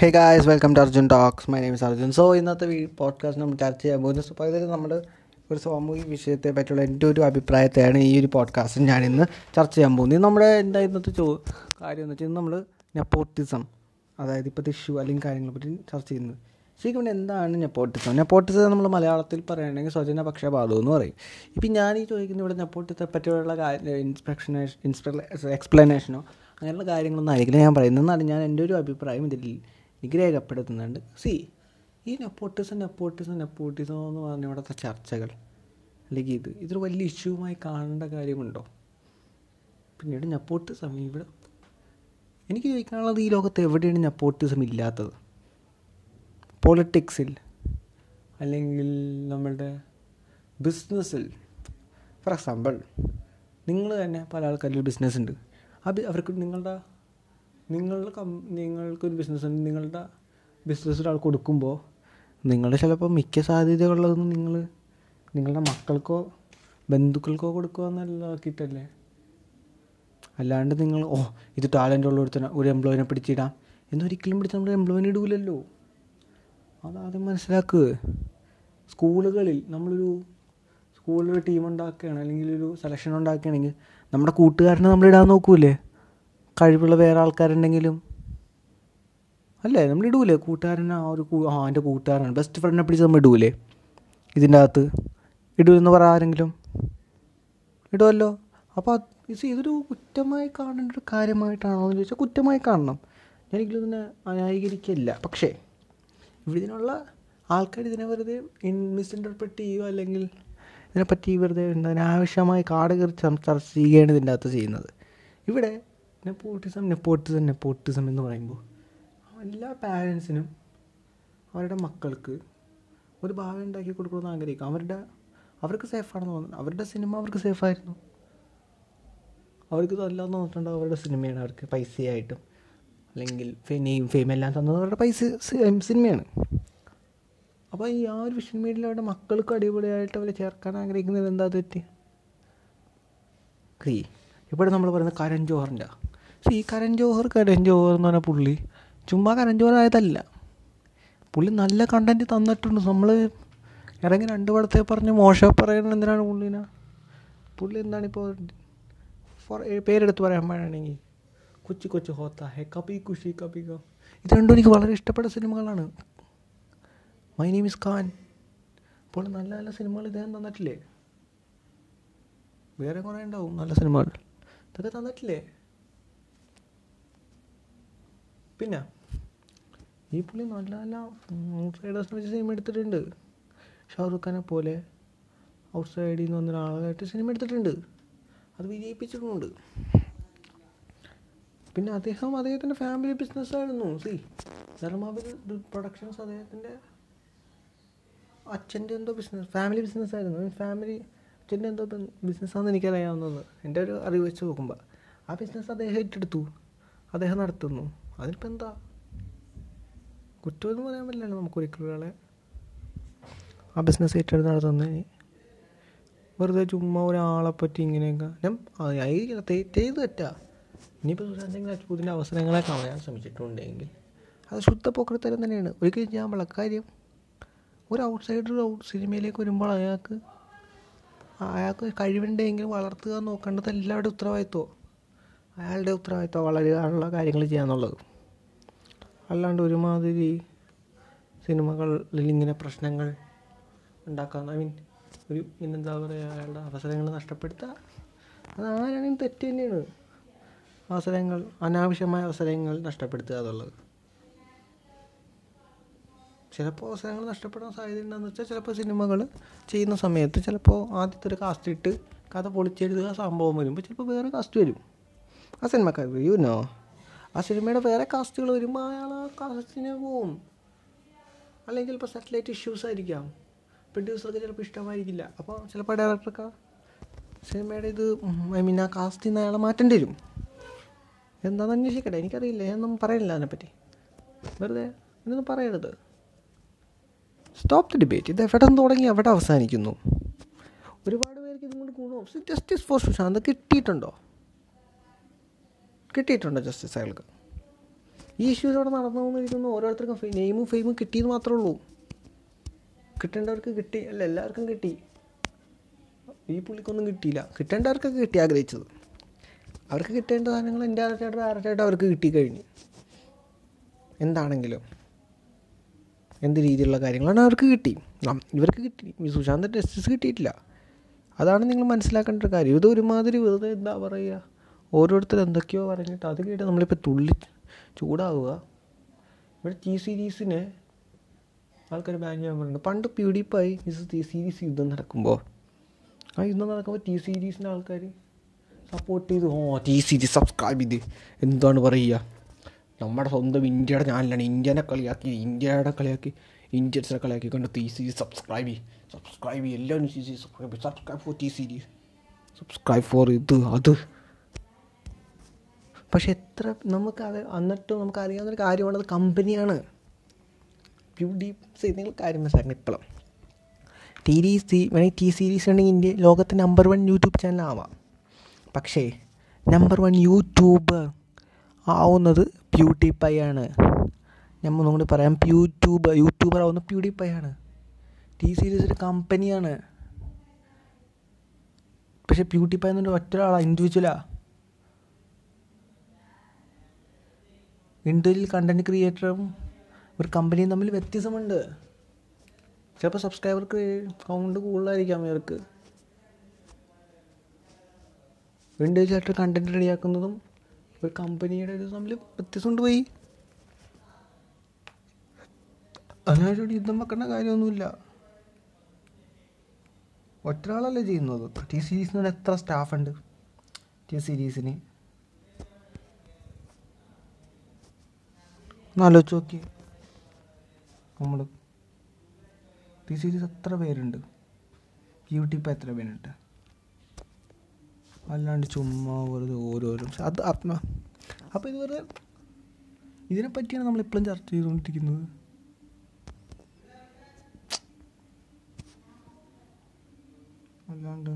Hey guys welcome to Arjun talks my name is Arjun so ഇന്നത്തെ ഈ podcast നമ്മൾ ചർച്ച ചെയ്യാൻ പോകുന്നത് സോ അതിൽ നമ്മൾ ഒരു സാമൂഹിക വിഷയത്തെ പറ്റിയുള്ള എന്റെ ഒരു അഭിപ്രായത്തെയാണ് ഈ ഒരു പോഡ്കാസ്റ്റ് ഞാൻ ഇന്ന് ചർച്ച ചെയ്യാൻ പോകുന്നത്. നമ്മുടെ എന്താ ഇന്നത്തെ ചോ കാര്യം എന്ന് വെച്ചാൽ നമ്മൾ നെപ്പോട്ടിസം അതായത് ഇപ്പോഴത്തെ ഇഷ്യൂ അല്ലെങ്കിൽ കാര്യങ്ങളെ പറ്റി ചർച്ച ചെയ്യുന്നത്. ശരിക്കും എന്താണ് നെപ്പോട്ടിസം നെപ്പോട്ടിസം നമ്മൾ മലയാളത്തിൽ പറയുകയാണെങ്കിൽ സ്വജന പക്ഷപാതം എന്ന് പറയും. ഇപ്പം ഞാൻ ഈ ചോദിക്കുന്ന ഇവിടെ നെപ്പോട്ടിസത്തെ പറ്റിയുള്ള ഇൻസ്പെക്ഷനേഷൻ ഇൻസ്പെ എക്സ്പ്ലനേഷനോ അങ്ങനെയുള്ള കാര്യങ്ങളൊന്നും ആയിരിക്കില്ല ഞാൻ പറയുന്നത്. ഞാൻ എന്റെ ഒരു അഭിപ്രായം ഇതിൽ എനിക്ക് രേഖപ്പെടുത്തുന്നുണ്ട് സി ഈ നെപ്പോട്ടിസം നെപ്പോട്ടിസം നെപ്പോട്ടിസം എന്ന് പറഞ്ഞ ഇവിടുത്തെ ചർച്ചകൾ അല്ലെങ്കിൽ ഇത് ഇതൊരു വലിയ ഇഷ്യൂമായി കാണേണ്ട കാര്യമുണ്ടോ? പിന്നീട് നെപ്പോട്ടിസം ഇവിടെ എനിക്ക് ചോദിക്കാനുള്ളത് ഈ ലോകത്ത് എവിടെയാണ് നെപ്പോട്ടിസം ഇല്ലാത്തത്? പൊളിറ്റിക്സിൽ അല്ലെങ്കിൽ നമ്മളുടെ ബിസിനസ്സിൽ ഫോർ എക്സാമ്പിൾ നിങ്ങൾ തന്നെ പല ആൾക്കാരിൽ ബിസിനസ് ഉണ്ട്. അത് അവർക്ക് നിങ്ങളുടെ നിങ്ങളുടെ കം നിങ്ങൾക്കൊരു ബിസിനസ് നിങ്ങളുടെ ബിസിനസ് ഒരാൾ കൊടുക്കുമ്പോൾ നിങ്ങൾ ചിലപ്പോൾ മിക്ക സാധ്യതയുള്ളതൊന്നും നിങ്ങൾ നിങ്ങളുടെ മക്കൾക്കോ ബന്ധുക്കൾക്കോ കൊടുക്കുക എന്നല്ലാക്കിയിട്ടല്ലേ? അല്ലാണ്ട് നിങ്ങൾ ഓ ഇത് ടാലന്റ് ഉള്ള ഒരുത്തന ഒരു എംപ്ലോയിനെ പിടിച്ചിടാം എന്നൊരിക്കലും പിടിച്ച് നമ്മൾ എംപ്ലോയിനെ ഇടൂലല്ലോ. അതാദ്യം മനസ്സിലാക്കുക സ്കൂളുകളിൽ നമ്മളൊരു സ്കൂളിലൊരു ടീം ഉണ്ടാക്കുകയാണ് അല്ലെങ്കിൽ ഒരു സെലക്ഷൻ ഉണ്ടാക്കുകയാണെങ്കിൽ നമ്മുടെ കൂട്ടുകാരനെ നമ്മൾ ഇടാൻ നോക്കൂലേ കഴിവുള്ള വേറെ ആൾക്കാരുണ്ടെങ്കിലും. അല്ലേ? നമ്മൾ ഇടൂലേ? കൂട്ടുകാരനെ ആ ഒരു ആ എന്റെ കൂട്ടുകാരനാണ്. ബെസ്റ്റ് ഫ്രണ്ടിനെ പിടിച്ച് നമ്മൾ ഇടൂലേ? ഇതിന്റെ അകത്ത്. ഇടൂലെന്ന് പറ ആരെങ്കിലും? ഇടുമല്ലോ അപ്പോൾ ഇത് ഇതൊരു കുറ്റമായി കാണേണ്ട ഒരു കാര്യമായിട്ടാണോ എന്ന് ചോദിച്ചാൽ കുറ്റമായി കാണണം. ഞാനെങ്കിലും ഇതിനെ ന്യായീകരിക്കില്ല പക്ഷേ ഇതിനുള്ള ആൾക്കാർ ഇതിനെ വെറുതെ ഇൻ മിസ്ഇന്റർപ്രറ്റ് ചെയ്യുക അല്ലെങ്കിൽ ഇതിനെപ്പറ്റി വെറുതെ എന്താ ആവശ്യമായി കാട് കയറി ചർ- ചർച്ച ചെയ്യുകയാണ് ഇതിന്റെ അകത്ത് ചെയ്യുന്നത്. ഇവിടെ നെപ്പോട്ടിസം നെപ്പോട്ടിസം നെപ്പോട്ടിസം എന്ന് പറയുമ്പോൾ എല്ലാ പാരൻസിനും അവരുടെ മക്കൾക്ക് ഒരു ഭാവി ഉണ്ടാക്കി കൊടുക്കണമെന്ന് ആഗ്രഹിക്കും. അവരുടെ അവർക്ക് സേഫാണെന്ന് തോന്നുന്നു. അവരുടെ സിനിമ അവർക്ക് സേഫായിരുന്നു അവർക്ക് നല്ലതെന്ന് തോന്നിട്ടുണ്ട് അവരുടെ സിനിമയാണ് അവർക്ക് പൈസയായിട്ടും അല്ലെങ്കിൽ നെയിം ഫെയിം എല്ലാം തന്നത് അവരുടെ പൈസ സിനിമയാണ് അപ്പോൾ ഈ ആ ഒരു സിനിമയിൽ അവരുടെ മക്കൾക്ക് അടിപൊളിയായിട്ട് അവരെ ചേർക്കാൻ ആഗ്രഹിക്കുന്നത് എന്താ തെറ്റി? ക്രീ ഇവിടെ നമ്മൾ പറയുന്നത് കരൺ ജോഹറിന്റെ സോ ഈ കരൺ ജോഹർ കരൺ ജോഹർ എന്ന് പറഞ്ഞ പുള്ളി ചുമ്മാ കരൺ ജോഹർ ആയതല്ല. പുള്ളി നല്ല കണ്ടന്റ് തന്നിട്ടുണ്ട്. നമ്മൾ ഇറങ്ങി രണ്ട് പടത്തെ പറഞ്ഞ് മോശം പറയുന്നത് എന്തിനാണ് പുള്ളിനെ? പുള്ളി എന്താണിപ്പോൾ ഫോർ പേരെടുത്ത് പറയാൻ പാടാണെങ്കിൽ? കൊച്ചു കൊച്ചു ഹോത്ത. ഹെ കപി കുഷി കപി ഗം. ഇത് രണ്ടും എനിക്ക് വളരെ ഇഷ്ടപ്പെട്ട സിനിമകളാണ്. മൈ നെയിം ഇസ് ഖാൻ അപ്പോൾ നല്ല നല്ല സിനിമകൾ ഇദ്ദേഹം തന്നിട്ടില്ലേ? വേറെ കുറേ ഉണ്ടാവും നല്ല സിനിമകൾ. ഇതൊക്കെ തന്നിട്ടില്ലേ? പിന്നെ? ഈ പുള്ളി നല്ല നല്ല ഔട്ട്സൈഡേഴ്സിനെ വെച്ച് സിനിമ എടുത്തിട്ടുണ്ട്. ഷാറുഖ് ഖാനെ പോലെ ഔട്ട് സൈഡിൽ നിന്ന് വന്ന ഒരാളായിട്ട് സിനിമ എടുത്തിട്ടുണ്ട്. അത് വിജയിപ്പിച്ചിട്ടുമുണ്ട് പിന്നെ അദ്ദേഹം അദ്ദേഹത്തിന്റെ ഫാമിലി ബിസിനസ്സായിരുന്നു സി ധർമാവിൽ പ്രൊഡക്ഷൻസ് അദ്ദേഹത്തിന്റെ അച്ഛന്റെ എന്തോ ബിസിനസ് ഫാമിലി ബിസിനസ്സായിരുന്നു ഫാമിലി അച്ഛന്റെ എന്തോ ബിസിനസ്സാണെന്ന് എനിക്കറിയാവുന്നത് എന്റെ ഒരു അറിവ് വെച്ച് നോക്കുമ്പോൾ ആ ബിസിനസ് അദ്ദേഹം ഏറ്റെടുത്തു. അദ്ദേഹം നടത്തുന്നു. അതിനിപ്പോൾ എന്താ? കുറ്റമെന്ന് പറയാൻ പറ്റില്ല. നമുക്ക് ഒരിക്കലും ഒരാളെ ആ ബിസിനസ് ഏറ്റെടുത്ത് നടത്തുന്നതിന് വെറുതെ ചുമ്മാ ഒരാളെ പറ്റി ഇങ്ങനെയൊക്കെ. ഞാൻ ആയിരിക്കില്ല. ചെയ്ത് തെറ്റാ. ഇനിയിപ്പോൾ സുശാന്ത് രാജ്പൂതിന്റെ അവസരങ്ങളെ കാണാൻ ശ്രമിച്ചിട്ടുണ്ടെങ്കിൽ അത് ശുദ്ധ പോക്കൃത്തരം തന്നെയാണ്. ഒരിക്കലും ചെയ്യാൻ പാടില്ല കാര്യം ഒരു ഔട്ട്സൈഡർ ഔട്ട് സിനിമയിലേക്ക് വരുമ്പോൾ അയാൾക്ക് അയാൾക്ക് കഴിവുണ്ടെങ്കിൽ വളർത്തുക നോക്കേണ്ടത് എല്ലാവരുടെ ഉത്തരവാദിത്വം. അയാളുടെ ഉത്തരവാദിത്വം വളരുകയുള്ള കാര്യങ്ങൾ ചെയ്യാന്നുള്ളത്. അല്ലാണ്ട് ഒരുമാതിരി സിനിമകളിൽ ഇങ്ങനെ പ്രശ്നങ്ങൾ ഉണ്ടാക്കാൻ ഐ മീൻ ഒരു പിന്നെന്താ പറയുക അയാളുടെ അവസരങ്ങൾ നഷ്ടപ്പെടുത്തുക അത് ആരാണെങ്കിലും തെറ്റ് തന്നെയാണ്. അവസരങ്ങൾ അനാവശ്യമായ അവസരങ്ങൾ നഷ്ടപ്പെടുത്തുക എന്നുള്ളത്. ചിലപ്പോൾ അവസരങ്ങൾ നഷ്ടപ്പെടാൻ സാധ്യത ഉണ്ടെന്ന് വെച്ചാൽ ചിലപ്പോൾ സിനിമകൾ ചെയ്യുന്ന സമയത്ത് ചിലപ്പോൾ ആദ്യത്തെ ഒരു കാസ്റ്റ് ഇട്ട് കഥ പൊളിച്ചെഴുതുക സംഭവം വരുമ്പോൾ ചിലപ്പോൾ വേറെ കാസ്റ്റ് വരും. ആ സിനിമക്കാർ യു നോ ആ സിനിമയുടെ വേറെ കാസ്റ്റുകൾ വരുമ്പോൾ അയാൾ ആ കാസ്റ്റിന് പോവും. അല്ലെങ്കിൽ ചിലപ്പോൾ സാറ്റലൈറ്റ് ഇഷ്യൂസ് ആയിരിക്കാം. പ്രൊഡ്യൂസർക്ക് ചിലപ്പോൾ ഇഷ്ടമായിരിക്കില്ല. അപ്പോൾ ചിലപ്പോൾ ഡയറക്ടർക്ക് സിനിമയുടെ ഇത് ഐ മീൻ ആ കാസ്റ്റിൽ നിന്ന് അയാളെ മാറ്റേണ്ടി വരും. എന്താണെന്ന് അന്വേഷിക്കട്ടെ? എനിക്കറിയില്ല. ഞാനൊന്നും പറയില്ല അതിനെപ്പറ്റി. വെറുതെ ഇതൊന്നും പറയരുത്. സ്റ്റോപ്പ് ദി ഡിബേറ്റ് ഇത് എവിടെ നിന്ന് തുടങ്ങി എവിടെ അവസാനിക്കുന്നു. ഒരുപാട് പേർക്ക് ഇതുകൊണ്ട് ഗുണവും. ജസ്റ്റിസ് ഫോർ സുശാന്ത് കിട്ടിയിട്ടുണ്ടോ? കിട്ടിയിട്ടുണ്ടോ ജസ്റ്റിസ് അയാൾക്ക്. ഈ ഇഷ്യൂസ് അവിടെ നടന്നുകൊണ്ടിരിക്കുന്നു ഓരോരുത്തർക്കും നെയിമും ഫെയിമും കിട്ടിയെന്ന് മാത്രമേ ഉള്ളൂ. കിട്ടേണ്ടവർക്ക് കിട്ടി. അല്ല എല്ലാവർക്കും കിട്ടി. ഈ പുള്ളിക്കൊന്നും കിട്ടിയില്ല. കിട്ടേണ്ടവർക്കൊക്കെ കിട്ടി ആഗ്രഹിച്ചത്. അവർക്ക് കിട്ടേണ്ട സാധനങ്ങൾ എന്റെ ആർട്ടായിട്ട് ആർട്ടായിട്ട് അവർക്ക് കിട്ടിക്കഴിഞ്ഞു എന്താണെങ്കിലും എന്ത് രീതിയിലുള്ള കാര്യങ്ങളാണ് അവർക്ക് കിട്ടി. ഇവർക്ക് കിട്ടി. ഈ സുശാന്ത് ജസ്റ്റിസ് കിട്ടിയിട്ടില്ല. അതാണ് നിങ്ങൾ മനസ്സിലാക്കേണ്ട ഒരു കാര്യം. ഇത് ഒരുമാതിരി വെറുതെ എന്താ പറയുക? ഓരോരുത്തർ എന്തൊക്കെയോ പറഞ്ഞിട്ട് അത് കേട്ട് നമ്മളിപ്പോൾ തുള്ളി ചൂടാവുക. ഇവിടെ ടി സീരീസിനെ ആൾക്കാർ ബാൻ ചെയ്യാൻ പറയുന്നുണ്ട് പണ്ട് പ്യൂഡിപ്പായി ടി സീരീസ് യുദ്ധം നടക്കുമ്പോൾ ആ യുദ്ധം നടക്കുമ്പോൾ ടി സീരീസിന്റെ ആൾക്കാർ സപ്പോർട്ട് ചെയ്ത്. ഓ ടി സീരീസ് സബ്സ്ക്രൈബ് ചെയ്ത്. എന്താണ് പറയുക? നമ്മുടെ സ്വന്തം ഇന്ത്യയുടെ ചാനലാണ് ഇന്ത്യനെ കളിയാക്കി ഇന്ത്യയുടെ കളിയാക്കി ഇന്ത്യൻസിനെ കളിയാക്കി കണ്ട് ടി സീരീസ് സബ്സ്ക്രൈബ് ചെയ്യും. സബ്സ്ക്രൈബ് ചെയ്യും. എല്ലാവരും subscribe subscribe for T Series subscribe for ഇത് അത്. പക്ഷെ എത്ര നമുക്ക് അത് എന്നിട്ടും നമുക്ക് അറിയാവുന്നൊരു കാര്യമാണ് അത് കമ്പനിയാണ്. പ്യൂഡി നിങ്ങൾ കാര്യം മനസ്സിലാക്കണം ഇപ്പോഴും ടി ഡി സി വേണമെങ്കിൽ ടി സീരീസ് ഉണ്ടെങ്കിൽ ഇന്ത്യ ലോകത്തെ നമ്പർ വൺ യൂട്യൂബ് ചാനലാവാം പക്ഷേ നമ്പർ വൺ യൂട്യൂബ് ആവുന്നത് ബ്യൂട്ടി പൈ ആണ് നമ്മൾ ഒന്നുകൂടി പറയാം യൂട്യൂബ് യൂട്യൂബർ ആവുന്ന പൈ ആണ് ടി സീരീസ് ഒരു കമ്പനിയാണ്. പക്ഷേ പൈ എന്നൊരു ഒറ്റ ഒരാളാണ് ഇൻഡിവിജ്വലാ ഇൻഡിവിജ്വൽ കണ്ടന്റ് ക്രിയേറ്ററും ഒരു കമ്പനിയും തമ്മിൽ വ്യത്യാസമുണ്ട്. ചിലപ്പോൾ സബ്സ്ക്രൈബർക്ക് കൗണ്ട് കൂടുതലായിരിക്കാം ഇവർക്ക്. ഇൻഡിവിജ്വലായിട്ട് കണ്ടന്റ് റെഡിയാക്കുന്നതും ഒരു കമ്പനിയുടെ ഇത് തമ്മിൽ വ്യത്യാസമുണ്ട് പോയി. അതിനായിട്ട് യുദ്ധം വെക്കേണ്ട കാര്യമൊന്നുമില്ല. ഒറ്റരാളല്ലേ ചെയ്യുന്നത്? ടി സീരീസിന് എത്ര സ്റ്റാഫുണ്ട് ടി സീരീസിന് ഒന്ന് ആലോചിച്ച് നോക്കി. നമ്മൾ ടി സീരീസ് എത്ര പേരുണ്ട്? യൂട്യൂബ് എത്ര പേരുണ്ട്? അല്ലാണ്ട് ചുമ്മാ വെറുതെ ഓരോരോ അത് ആത്മ അപ്പോൾ ഇത് വെറുതെ ഇതിനെപ്പറ്റിയാണ് നമ്മൾ എപ്പോഴും ചർച്ച ചെയ്തുകൊണ്ടിരിക്കുന്നത്. അല്ലാണ്ട്